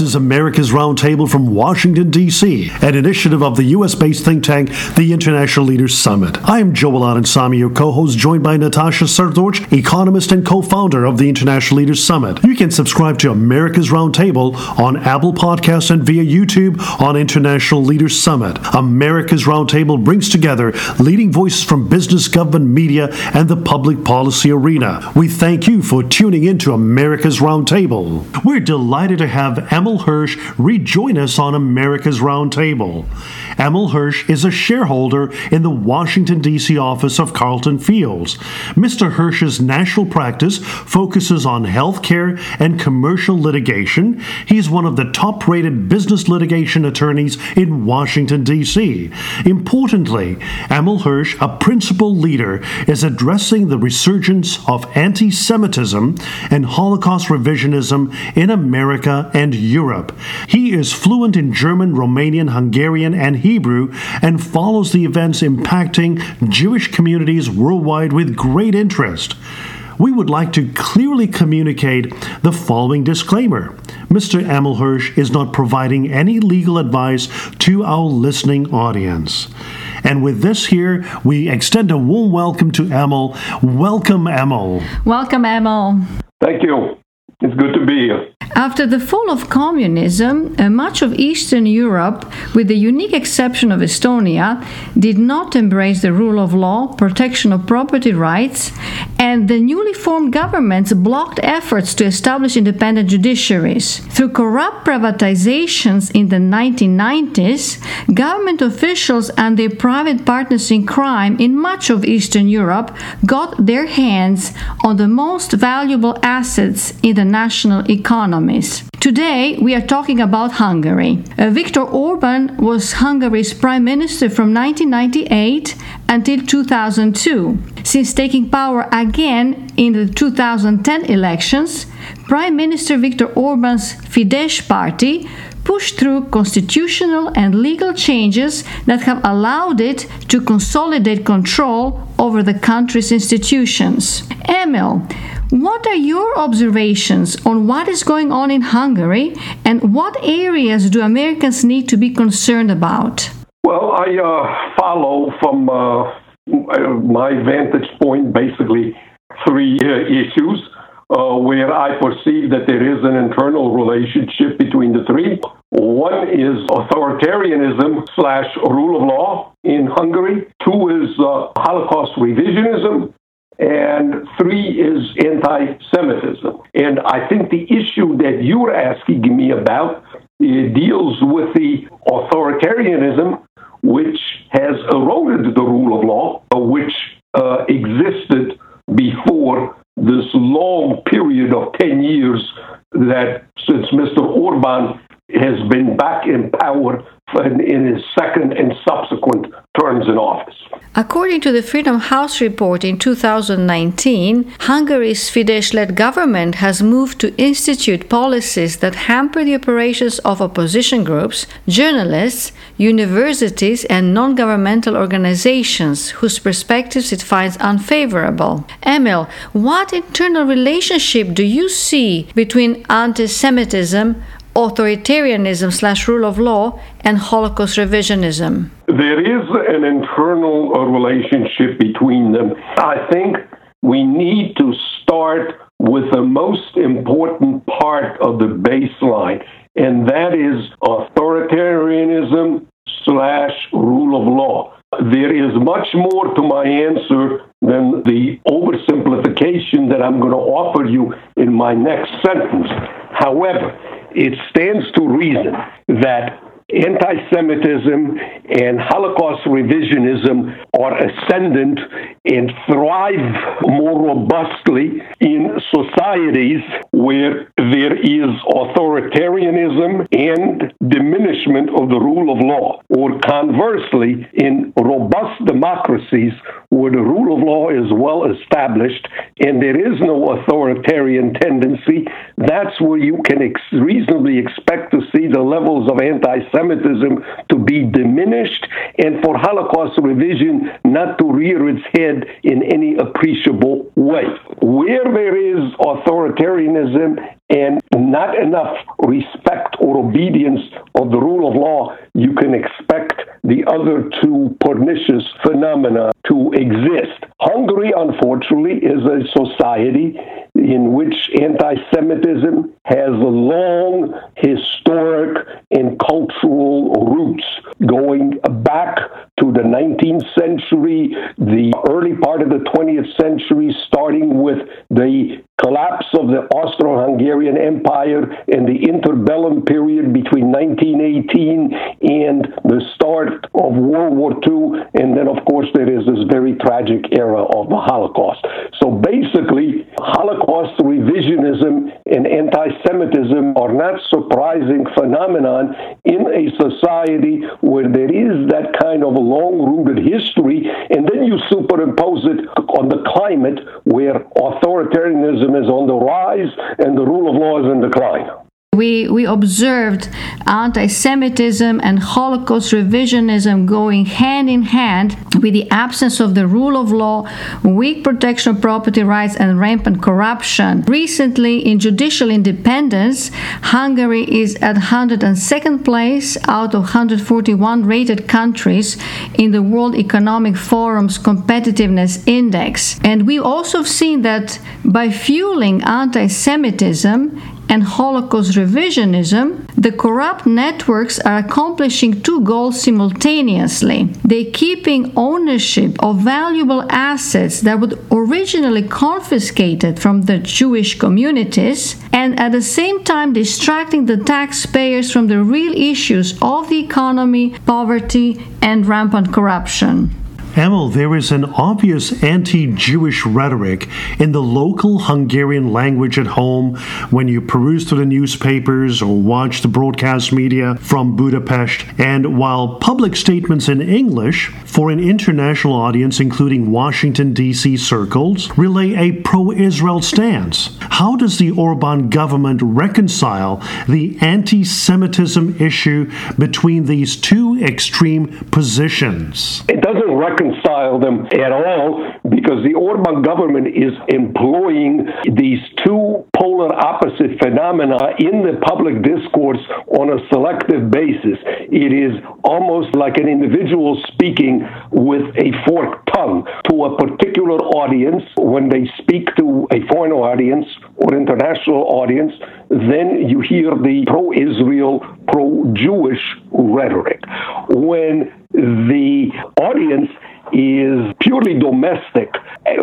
This is America's Roundtable from Washington, D.C., an initiative of the U.S. based think tank, the International Leaders Summit. I am Joel Anand your co host, joined by Natasha Srdoc, economist and co founder of the International Leaders Summit. You can subscribe to America's Roundtable on Apple Podcasts and via YouTube on International Leaders Summit. America's Roundtable brings together leading voices from business, government, media, and the public policy arena. We thank you for tuning in to America's Roundtable. We're delighted to have Emil Hirsch rejoin us on America's Roundtable. Emil Hirsch is a shareholder in the Washington, D.C. office of Carlton Fields. Mr. Hirsch's national practice focuses on healthcare and commercial litigation. He's one of the top rated business litigation attorneys in Washington, D.C. Importantly, Emil Hirsch, a principal leader, is addressing the resurgence of anti Semitism and Holocaust revisionism in America and Europe. He is fluent in German, Romanian, Hungarian, and Hebrew and follows the events impacting Jewish communities worldwide with great interest we would like to clearly communicate the following disclaimer. Mr. Emil Hirsch is not providing any legal advice to our listening audience. And with this here, we extend a warm welcome to Emil. Welcome, Emil. Welcome, Emil. Thank you. It's good to be here. After the fall of communism, uh, much of Eastern Europe, with the unique exception of Estonia, did not embrace the rule of law, protection of property rights, and the newly formed governments blocked efforts to establish independent judiciaries. Through corrupt privatizations in the 1990s, government officials and their private partners in crime in much of Eastern Europe got their hands on the most valuable assets in the national economies. Today, we are talking about Hungary. Uh, Viktor Orban was Hungary's prime minister from 1998 until 2002. Since taking power again in the 2010 elections, Prime Minister Viktor Orban's Fidesz party pushed through constitutional and legal changes that have allowed it to consolidate control over the country's institutions. Emil, what are your observations on what is going on in Hungary and what areas do Americans need to be concerned about? Well, I uh, follow from uh, my vantage point basically three uh, issues uh, where I perceive that there is an internal relationship between the three. One is authoritarianism slash rule of law in Hungary. Two is uh, Holocaust revisionism and three is anti Semitism. And I think the issue that you're asking me about deals with the authoritarianism which has eroded the rule of law, which uh, existed before this long period of 10 years that since Mr. Orban has been back in power in his second and subsequent terms in office. According to the Freedom House report in 2019, Hungary's Fidesz led government has moved to institute policies that hamper the operations of opposition groups, journalists, universities, and non governmental organizations whose perspectives it finds unfavorable. Emil, what internal relationship do you see between anti Semitism, authoritarianism slash rule of law and Holocaust revisionism? There is an internal relationship between them. I think we need to start with the most important part of the baseline, and that is authoritarianism slash rule of law. There is much more to my answer than the oversimplification that I'm going to offer you in my next sentence. However, it stands to reason that anti Semitism and Holocaust revisionism are ascendant and thrive more robustly in societies where there is authoritarianism and diminishment of the rule of law, or conversely, in robust democracies where the rule of law is well established and there is no authoritarian tendency, that's where you can ex- reasonably expect to see the levels of anti Semitism to be diminished and for Holocaust revision not to rear its head in any appreciable way. Where there is authoritarianism and not enough respect or obedience of the rule of law, you can expect the other two pernicious phenomena to exist. Hungary, unfortunately, is a society in which anti Semitism has long historic and cultural roots going back to the 19th century, the early part of the 20th century, starting with the collapse of the Austro-Hungarian Empire and the interbellum period between 1918 and the start of World War II, and then of course there is this very tragic era of the Holocaust. So basically, Holocaust revisionism and anti-Semitism are not surprising phenomenon in a society where there is that kind of long-rooted history, and then you superimpose it on the climate where authoritarianism is on the rise and the rule of law is in decline. We, we observed anti Semitism and Holocaust revisionism going hand in hand with the absence of the rule of law, weak protection of property rights, and rampant corruption. Recently, in judicial independence, Hungary is at 102nd place out of 141 rated countries in the World Economic Forum's Competitiveness Index. And we also have seen that by fueling anti Semitism and Holocaust revisionism, the corrupt networks are accomplishing two goals simultaneously. They're keeping ownership of valuable assets that were originally confiscated from the Jewish communities, and at the same time distracting the taxpayers from the real issues of the economy, poverty, and rampant corruption. Emil, there is an obvious anti Jewish rhetoric in the local Hungarian language at home when you peruse through the newspapers or watch the broadcast media from Budapest. And while public statements in English for an international audience, including Washington, D.C. circles, relay a pro Israel stance, how does the Orban government reconcile the anti Semitism issue between these two extreme positions? It doesn't reconcile them at all because the Orban government is employing these two polar opposite phenomena in the public discourse on a selective basis. It is almost like an individual speaking with a forked tongue to a particular audience. When they speak to a foreign audience or international audience, then you hear the pro Israel, pro Jewish rhetoric. When the audience is purely domestic,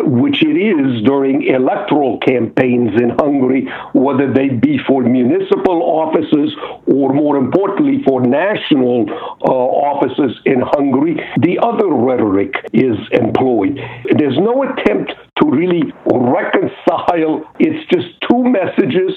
which it is during electoral campaigns in Hungary, whether they be for municipal offices or more importantly for national uh, offices in Hungary, the other rhetoric is employed. There's no attempt to really reconcile, it's just two messages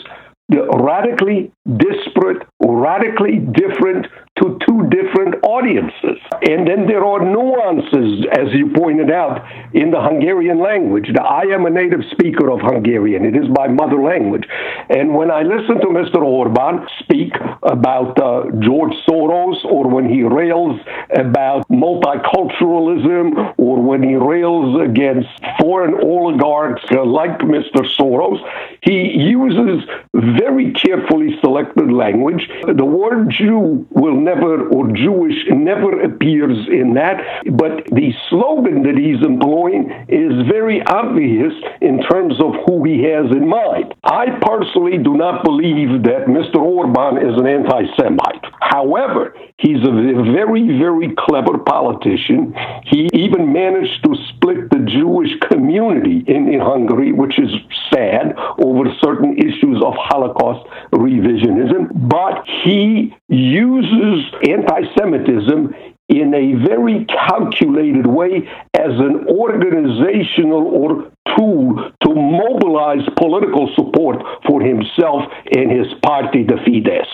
radically disparate, radically different to two different audiences. And then there are nuances, as you pointed out, in the Hungarian language. I am a native speaker of Hungarian, it is my mother language. And when I listen to Mr. Orban speak about uh, George Soros, or when he rails about multiculturalism, or when he rails against foreign oligarchs uh, like Mr. Soros, he uses very carefully selected language. The word Jew will never, or Jewish never appears in that, but the slogan that he's employing is very obvious in terms of who he has in mind. I personally do not believe that Mr. Orban is an anti Semite. However, he's a very, very clever politician. He even managed to split the Jewish community in, Hungary, which is sad over certain issues of Holocaust revisionism. But he uses anti Semitism in a very calculated way as an organizational or tool to mobilize political support for himself and his party, the Fidesz.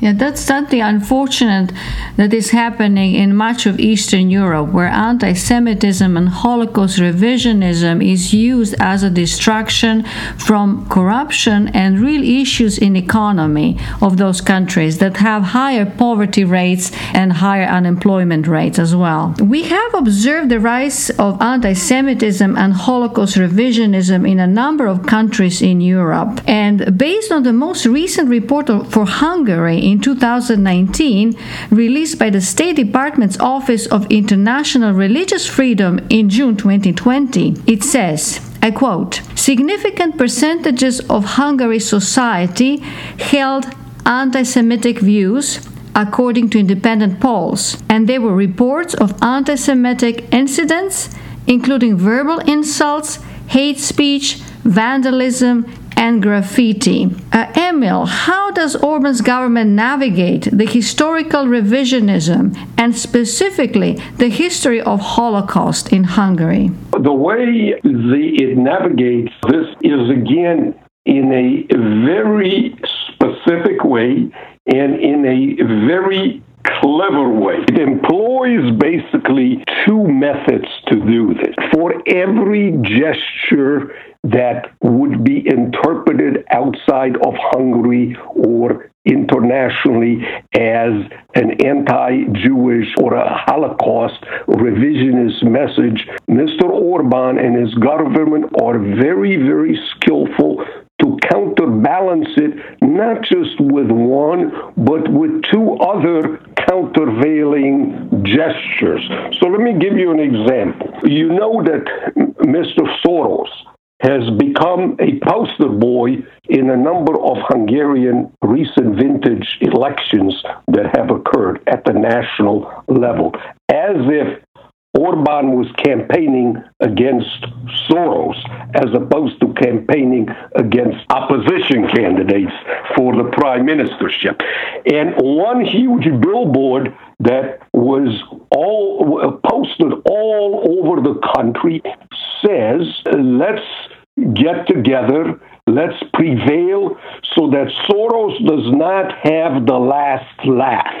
Yeah, that's something unfortunate that is happening in much of Eastern Europe, where anti Semitism and Holocaust revisionism is used as a distraction from corruption and real issues in economy of those countries that have higher poverty rates and higher unemployment rates as well. We have observed the rise of anti Semitism and Holocaust revisionism in a number of countries in Europe. And based on the most recent report for Hungary, in 2019, released by the State Department's Office of International Religious Freedom in June 2020, it says, I quote, significant percentages of Hungary's society held anti Semitic views according to independent polls, and there were reports of anti Semitic incidents, including verbal insults, hate speech, vandalism, and graffiti. Uh, Emil, how does Orban's government navigate the historical revisionism and specifically the history of Holocaust in Hungary? The way the, it navigates this is again in a very specific way and in a very clever way. It employs basically two methods to do this. For every gesture that would be interpreted outside of Hungary or internationally as an anti Jewish or a Holocaust revisionist message, Mr. Orban and his government are very, very skillful to counterbalance it, not just with one, but with two other countervailing gestures. So let me give you an example. You know that Mr. Soros has become a poster boy in a number of Hungarian recent vintage elections that have occurred at the national level, as if Orban was campaigning against Soros as opposed to campaigning against opposition candidates for the prime ministership. And one huge billboard that was all posted all over the country says, let's get together, let's prevail so that Soros does not have the last laugh.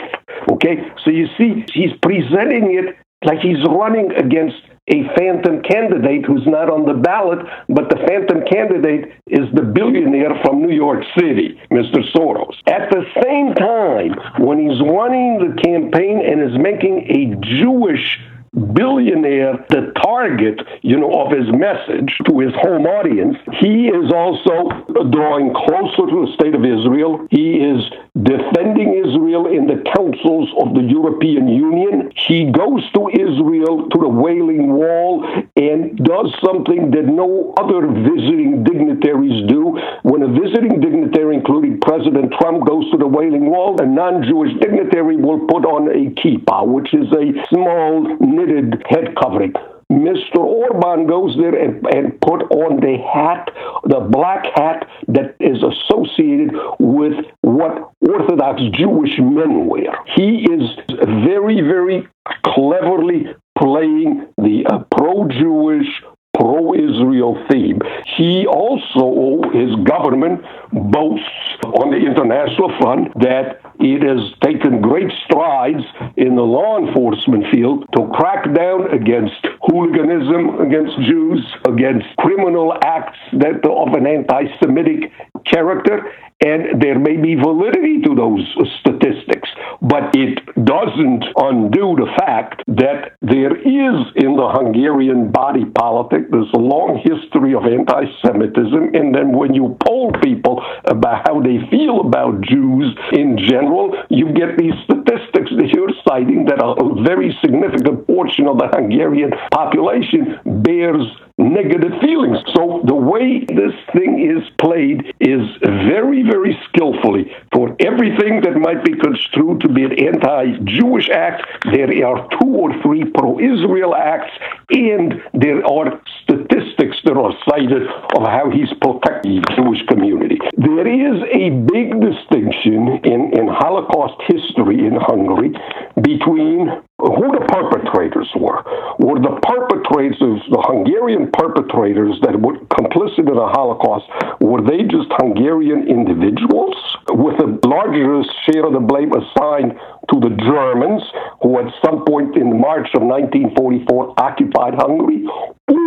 Okay? So you see, he's presenting it like he's running against a phantom candidate who's not on the ballot, but the phantom candidate is the billionaire from New York City, Mr. Soros. At the same time, when he's running the campaign and is making a Jewish billionaire the target, you know, of his message to his home audience, he is also drawing closer to the state of Israel. He is defending Israel in the councils of the European Union. He goes to Israel to the Wailing Wall and does something that no other visiting dignitaries do. When a visiting dignitary, including President Trump, goes to the Wailing Wall, a non-Jewish dignitary will put on a kippah, which is a small knitted head covering. Mr. Orban goes there and, and put on the hat, the black hat that is associated with what Orthodox Jewish men wear. He is very, very cleverly playing the uh, pro Jewish, pro Israel theme. He also, his government, boasts on the international front that it has taken great strides in the law enforcement field to crack down against hooliganism against Jews, against criminal acts that of an anti-Semitic character, and there may be validity to those statistics, but it doesn't undo the fact that there is in the Hungarian body politic, there's a long history of anti Semitism, and then when you poll people about how they feel about Jews in general, you get these statistics that you're citing that a very significant portion of the Hungarian population bears negative feelings. So the way this thing is played is very, very skillfully. For everything that might be construed to be an anti-Jewish act, there are two or three pro-Israel acts, and there are statistics that are cited of how he's protecting the Jewish community. There is a big distinction in, in Holocaust history in Hungary between who the perpetrators were. Were the perpetrators the Hungarian perpetrators that were complicit in the Holocaust, were they just Hungarian individuals with a larger share of the blame assigned to the Germans, who at some point in March of 1944 occupied Hungary?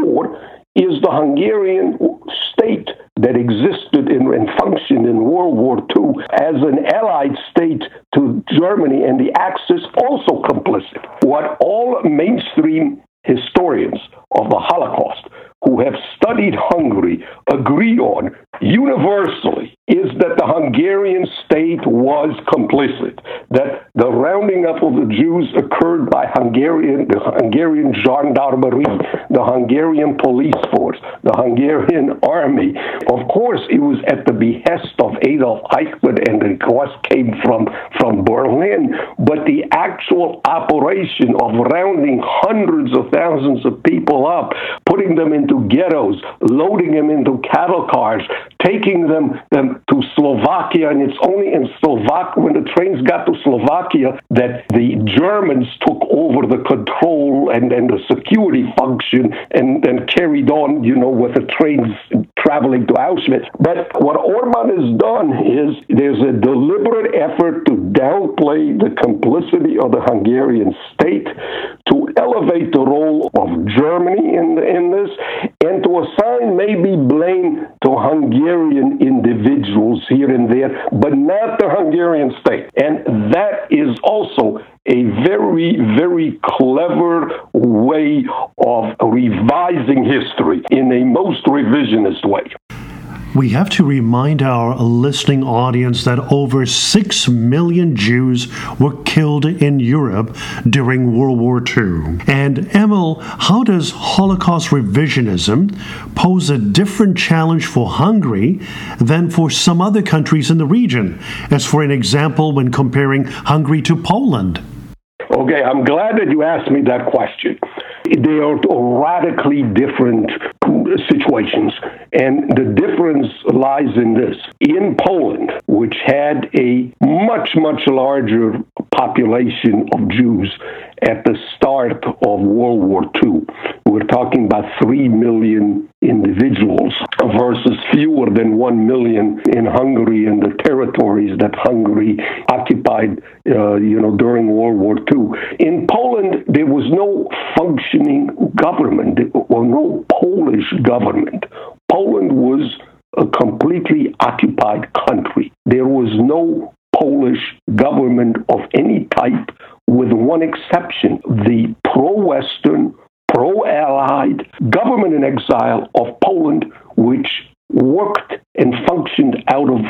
Or is the Hungarian state that existed in, and functioned in World War II as an allied state to Germany and the Axis also complicit. What all mainstream historians of the Holocaust who have studied Hungary agree on universally is that the Hungarian state was complicit, that the rounding up of the Jews occurred by Hungarian, the Hungarian gendarmerie, the Hungarian police force, the Hungarian army. Of course, it was at the behest of Adolf Eichmann and the request came from, from Berlin, but the actual operation of rounding hundreds of thousands of people up, putting them into ghettos, loading them into cattle cars, taking them, them to Slovakia, and it's only in Slovakia, when the trains got to Slovakia, that the Germans took over the control and, and the security function and, and carried on, you know, with the trains traveling to Auschwitz. But what Orban has done is there's a deliberate effort to downplay the complicity of the Hungarian state, to elevate the role of Germany in, the, in this, and to assign maybe blame to Hungarian individuals here and there, but not the Hungarian state. And that is also a very, very clever way of revising history in a most revisionist way. We have to remind our listening audience that over 6 million Jews were killed in Europe during World War II. And Emil, how does Holocaust revisionism pose a different challenge for Hungary than for some other countries in the region, as for an example when comparing Hungary to Poland? Okay, I'm glad that you asked me that question. They are radically different situations. And the difference lies in this. In Poland, which had a much, much larger population of Jews at the start of World War II, we're talking about 3 million individuals versus fewer than 1 million in Hungary and the territories that Hungary occupied, uh, you know, during World War II. In Poland, there was no functioning government or no Polish government. Poland was a completely occupied country. There was no Polish government of any type, with one exception the pro Western, pro Allied government in exile of Poland, which worked and functioned out of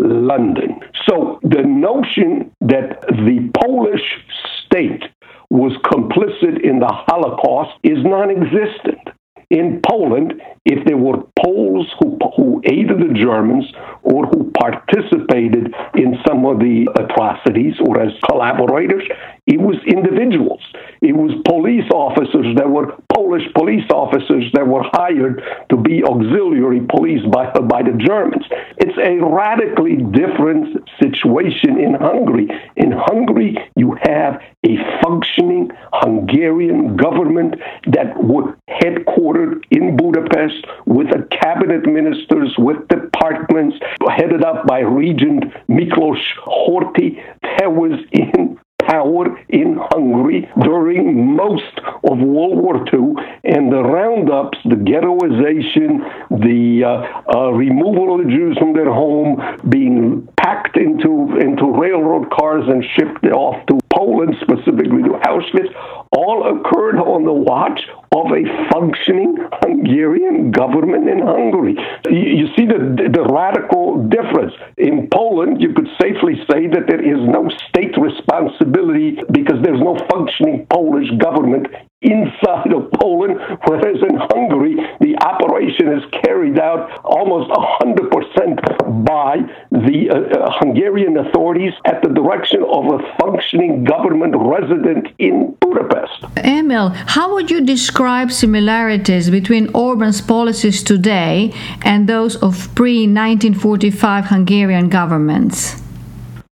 London. So the notion that the Polish state was complicit in the Holocaust is non existent. In Poland, if there were Poles who, who aided the Germans or who participated in some of the atrocities or as collaborators, it was individuals. It was police officers that were Polish police officers that were hired to be auxiliary police by, by the Germans. It's a radically different situation in Hungary. In Hungary, you have a functioning Hungarian government that was headquartered in Budapest with a cabinet ministers, with departments headed up by Regent Miklos Horthy. That was in power in Hungary during most of World War II, and the roundups, the ghettoization, the uh, uh, removal of the Jews from their home, being packed into into railroad cars and shipped off to Poland, specifically to Auschwitz, all occurred on the watch of a functioning Hungarian government in Hungary. You, see the, the radical difference. In Poland, you could safely say that there is no state responsibility because there's no functioning Polish government inside of Poland, whereas in Hungary, operation is carried out almost 100% by the uh, uh, Hungarian authorities at the direction of a functioning government resident in Budapest. Emil, how would you describe similarities between Orban's policies today and those of pre 1945 Hungarian governments?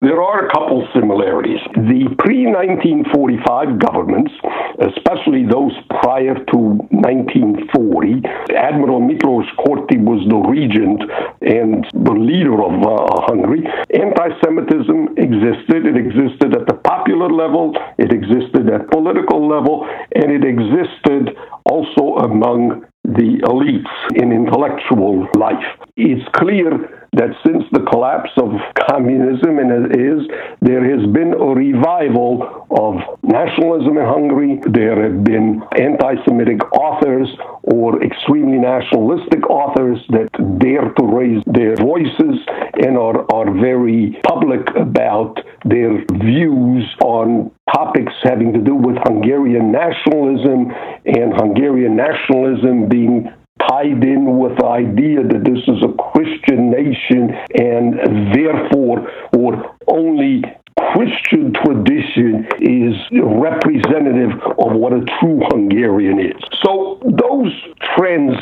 There are a couple similarities. The pre 1945 governments, especially those prior to 1940, Admiral Miklos Horthy was the regent and the leader of uh, Hungary. Anti Semitism existed. It existed at the popular level, it existed at political level, and it existed also among the elites in intellectual life. It's clear that since the collapse of communism, and it is, there has been a revival of nationalism in Hungary. There have been anti Semitic authors or extremely nationalistic authors that dare to raise their voices and are, are very public about their views on topics having to do with Hungarian nationalism and Hungarian nationalism being tied in with the idea that this is a Christian nation and therefore, or only Christian tradition is representative of what a true Hungarian is. So those trends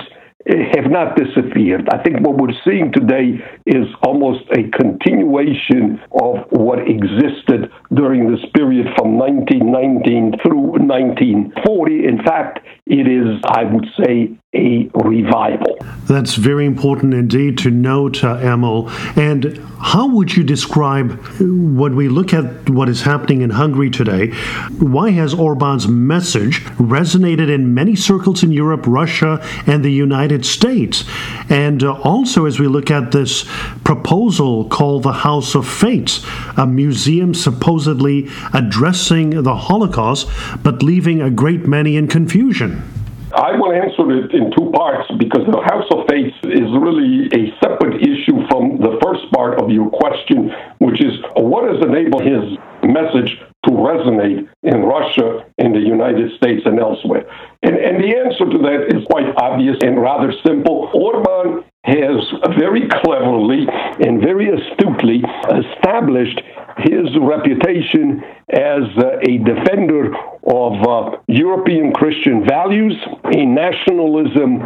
eh, have not disappeared. I think what we're seeing today is almost a continuation of what existed during this period from 1919 through 1940. In fact, it is, I would say, a revival. That's very important indeed to note, uh, Emil. And how would you describe when we look at what is happening in Hungary today? Why has Orban's message resonated in many circles in Europe, Russia, and the United States? And uh, also, as we look at this proposal called the House of Fates, a museum supposedly addressing the Holocaust, but leaving a great many in confusion. I will answer it in two parts because the House of Fates is really a separate issue from the first part of your question, which is what has enabled his message to resonate in Russia, in the United States, and elsewhere? And, and the answer to that is quite obvious and rather simple. Orban has very cleverly and very astutely established his reputation as uh, a defender of uh, European Christian values, a nationalism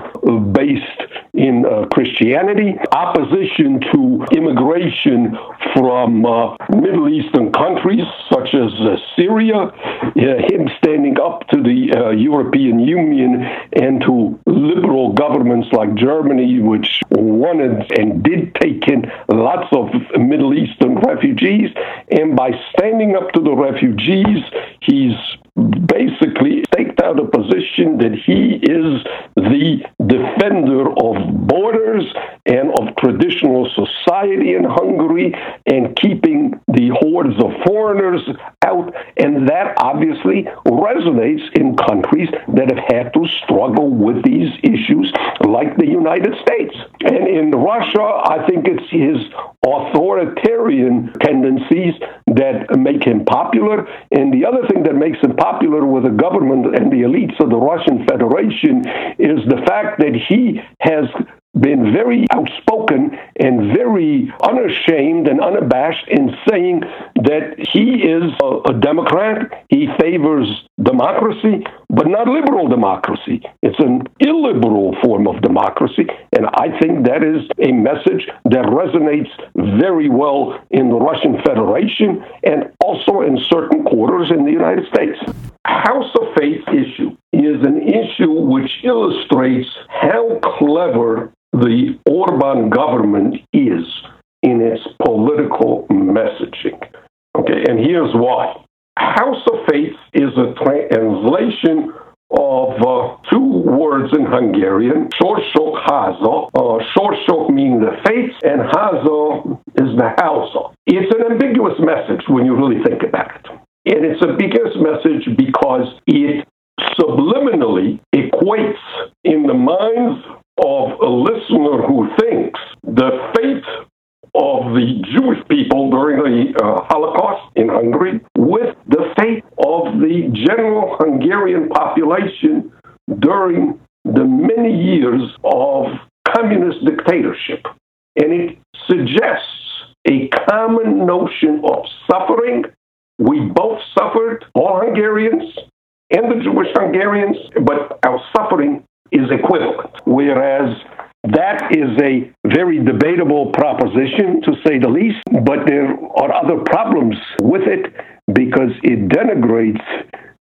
based in uh, Christianity, opposition to immigration from uh, Middle Eastern countries such as uh, Syria, uh, him standing up to the European Union and to liberal governments like Germany, which wanted and did take in lots of Middle Eastern refugees. And by standing up to the refugees, he's basically staked out a position that he is the defender of borders and of traditional society in Hungary and keeping the hordes of foreigners out. And that obviously resonates in countries that have had to struggle with these issues, like the United States. And in Russia, I think it's his authoritarian tendencies that make him popular. And the other thing that makes him popular with the government and the elites of the Russian Federation is the fact that he has been very outspoken and very unashamed and unabashed in saying that he is a, a, Democrat. He favors democracy, but not liberal democracy. It's an illiberal form of democracy. And I think that is a message that resonates very well in the Russian Federation and also in certain quarters in the United States. House of Faith issue is an issue which illustrates how clever the Orban government is in its political messaging. Okay, and here's why. House of Faith is a translation of uh, two words in Hungarian, Sorsok Haza. Uh, Sorsok meaning the faith, and Haza is the house. It's an ambiguous message when you really think about it. And it's a ambiguous message because it subliminally equates in the minds of a listener who thinks the fate of the Jewish people during the uh, Holocaust in Hungary with the fate of the general Hungarian population during the many years of communist dictatorship. And it suggests a common notion of suffering. We both suffered, all Hungarians and the Jewish Hungarians, but our suffering is equivalent. Whereas That is a very debatable proposition, to say the least, but there are other problems with it because it denigrates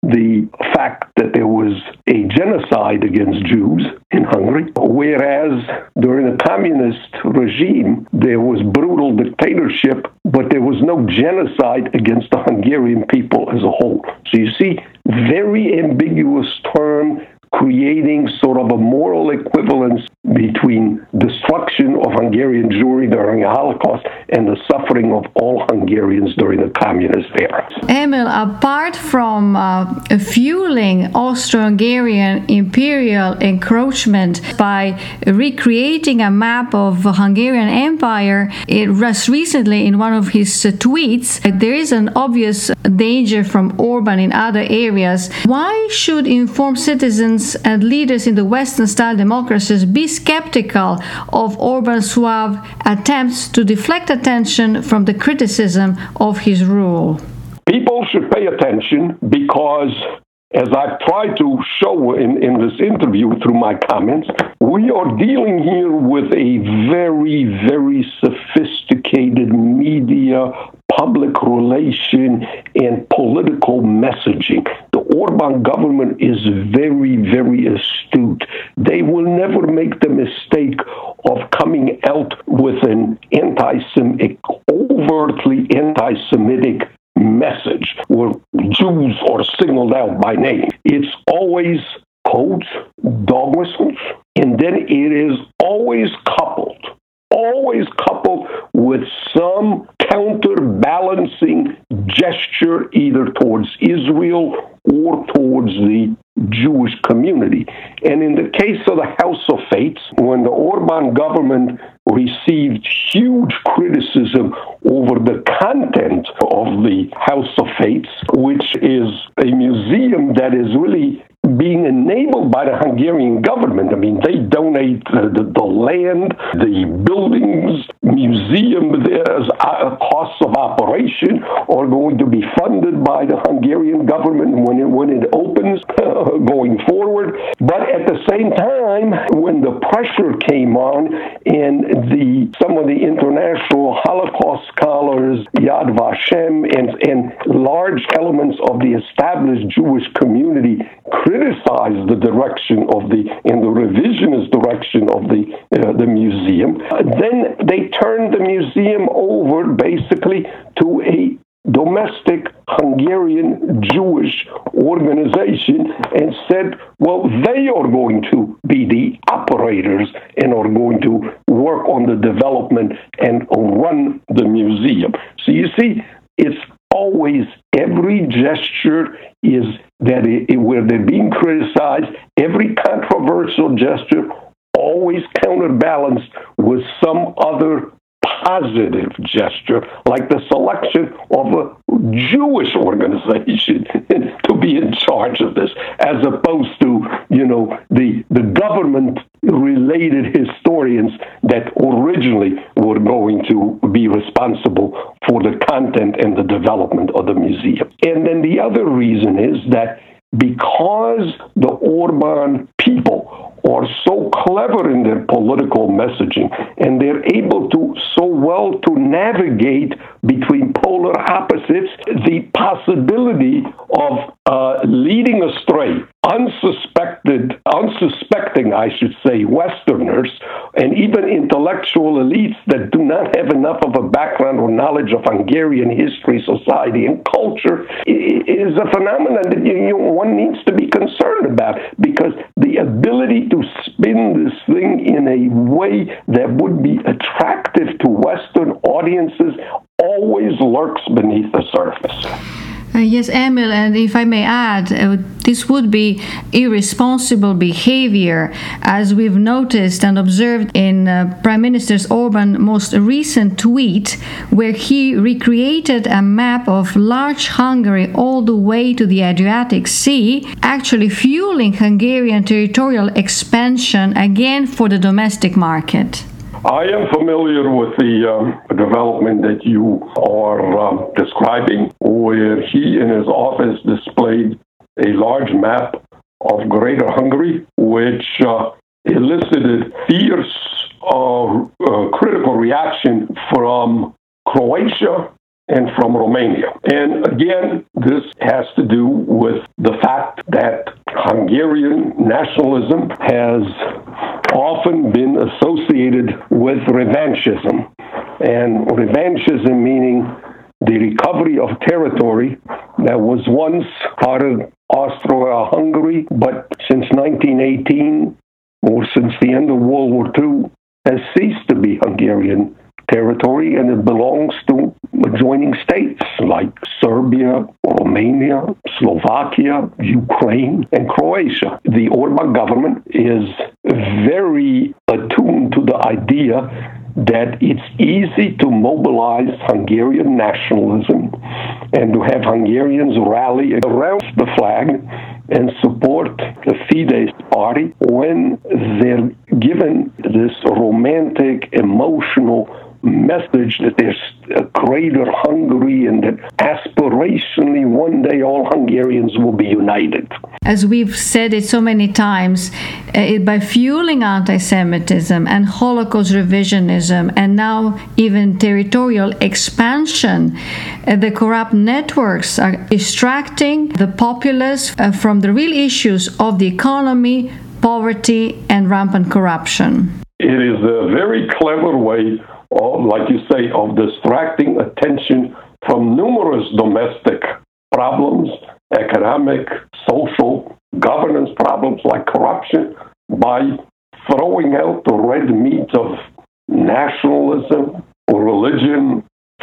the fact that there was a genocide against Jews in Hungary, whereas during the communist regime, there was brutal dictatorship, but there was no genocide against the Hungarian people as a whole. So you see, very ambiguous term creating sort of a moral equivalence between destruction of Hungarian Jewry during the Holocaust and the suffering of all Hungarians during the communist era. Emil, apart from uh, fueling Austro-Hungarian imperial encroachment by recreating a map of Hungarian Empire, it was recently in one of his uh, tweets, there is an obvious danger from Orban in other areas. Why should informed citizens and leaders in the Western style democracies be skeptical of Orban's suave attempts to deflect attention from the criticism of his rule? People should pay attention because as I've tried to show in, in this interview through my comments, we are dealing here with a very, very sophisticated media, public relation, and political messaging. The Orban government is very, very astute. They will never make the mistake of coming out with an anti-Semitic, overtly anti-Semitic message where Jews are singled out by name. It's always codes, dog whistles, and then it is always coupled, always coupled with some counterbalancing gesture either towards Israel or towards the Jewish community. And in the case of the House of Fates, when the Orban government received huge criticism over the content of the House of Fates, which is a museum that is really being enabled by the Hungarian government. I mean, they donate the, the, land, the buildings, museum, there's uh, costs of operation are going to be funded by the Hungarian government when it, when it opens uh, going forward. But at the same time, when the pressure came on and the some of the international Holocaust scholars, Yad Vashem, and, and large elements of the established Jewish community criticized the direction of the and the revisionist direction of the uh, the museum. Then they turned the museum over basically to a domestic Hungarian Jewish organization and said, well, they are going to be the operators and are going to work on the development and run the museum. So you see, it's always every gesture is that it, it, where they're being criticized, every controversial gesture always counterbalanced with some other positive gesture, like the selection of a Jewish organization to be in charge of this, as opposed to, you know, the, the government related historians that originally were going to be responsible for the content and the development of the museum. And then the other reason is that because the Orban people are so clever in their political messaging and they're able to so well to navigate between polar opposites the possibility of uh, leading astray unsuspecting i should say westerners and even intellectual elites that do not have enough of a background or knowledge of hungarian history society and culture is a phenomenon that you know, one needs to be concerned about because the ability to spin this thing in a way that would be attractive to Western audiences always lurks beneath the surface. Uh, yes, Emil, and if I may add, uh, this would be irresponsible behavior, as we've noticed and observed in uh, Prime Minister Orban's most recent tweet, where he recreated a map of large Hungary all the way to the Adriatic Sea, actually fueling Hungarian territorial expansion again for the domestic market. I am familiar with the um, development that you are um, describing, where he in his office displayed a large map of Greater Hungary, which uh, elicited fierce a, a critical reaction from Croatia and from Romania. And again, this has to do with the fact that Hungarian nationalism has often been associated with revanchism. And revanchism meaning the recovery of territory that was once part of Austro-Hungary, but since 1918 or since the end of World War II has ceased to be Hungarian territory and it belongs to adjoining states like Serbia, Romania, Slovakia, Ukraine, and Croatia. The Orban government is very attuned to the idea that it's easy to mobilize Hungarian nationalism and to have Hungarians rally around the flag and support the Fidesz party when they're given this romantic, emotional message that there's a greater Hungary and that aspirationally one day all Hungarians will be united. As we've said it so many times, uh, by fueling anti Semitism and Holocaust revisionism and now even territorial expansion, uh, the corrupt networks are distracting the populace uh, from the real issues of the economy, poverty, and rampant corruption. It is a very clever way like you say, of distracting attention from numerous domestic problems, economic, social, governance problems like corruption, by throwing out the red meat of nationalism or religion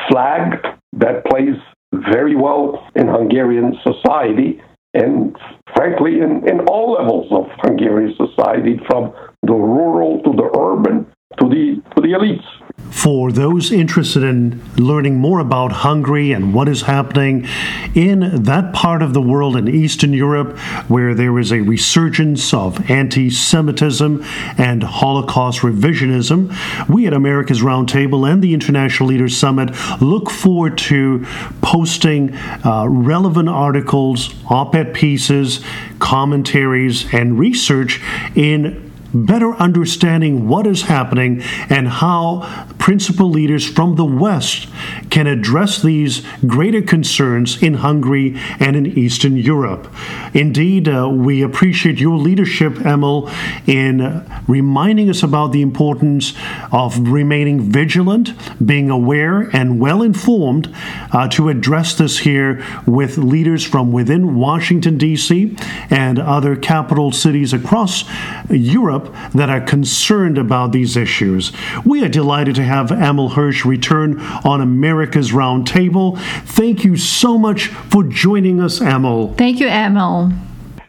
flag that plays very well in Hungarian society and frankly in, in all levels of Hungarian society from the rural to the urban to the to the elites for those interested in learning more about Hungary and what is happening in that part of the world in Eastern Europe where there is a resurgence of anti Semitism and Holocaust revisionism, we at America's Roundtable and the International Leaders Summit look forward to posting uh, relevant articles, op ed pieces, commentaries, and research in better understanding what is happening and how principal leaders from the West can address these greater concerns in Hungary and in Eastern Europe. Indeed, uh, we appreciate your leadership, Emil, in reminding us about the importance of remaining vigilant, being aware, and well informed uh, to address this here with leaders from within Washington, D.C., and other capital cities across Europe Europe that are concerned about these issues. We are delighted to have Emil Hirsch return on America's Roundtable. Thank you so much for joining us, Emil. Thank you, Emil.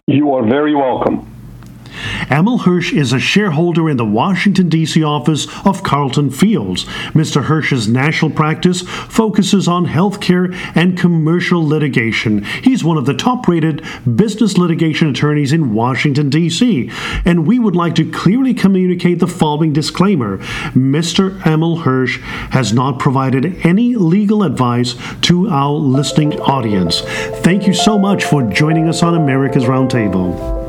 You are very welcome. Emil Hirsch is a shareholder in the Washington, D.C. office of Carlton Fields. Mr. Hirsch's national practice focuses on healthcare and commercial litigation. He's one of the top rated business litigation attorneys in Washington, D.C. And we would like to clearly communicate the following disclaimer Mr. Emil Hirsch has not provided any legal advice to our listening audience. Thank you so much for joining us on America's Roundtable.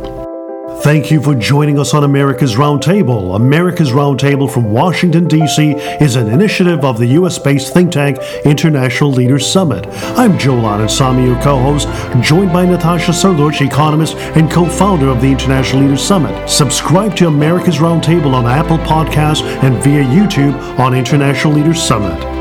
Thank you for joining us on America's Roundtable. America's Roundtable from Washington, D.C. is an initiative of the U.S. based think tank International Leaders Summit. I'm Joel Anand your co host, joined by Natasha Srdoc, economist and co founder of the International Leaders Summit. Subscribe to America's Roundtable on Apple Podcasts and via YouTube on International Leaders Summit.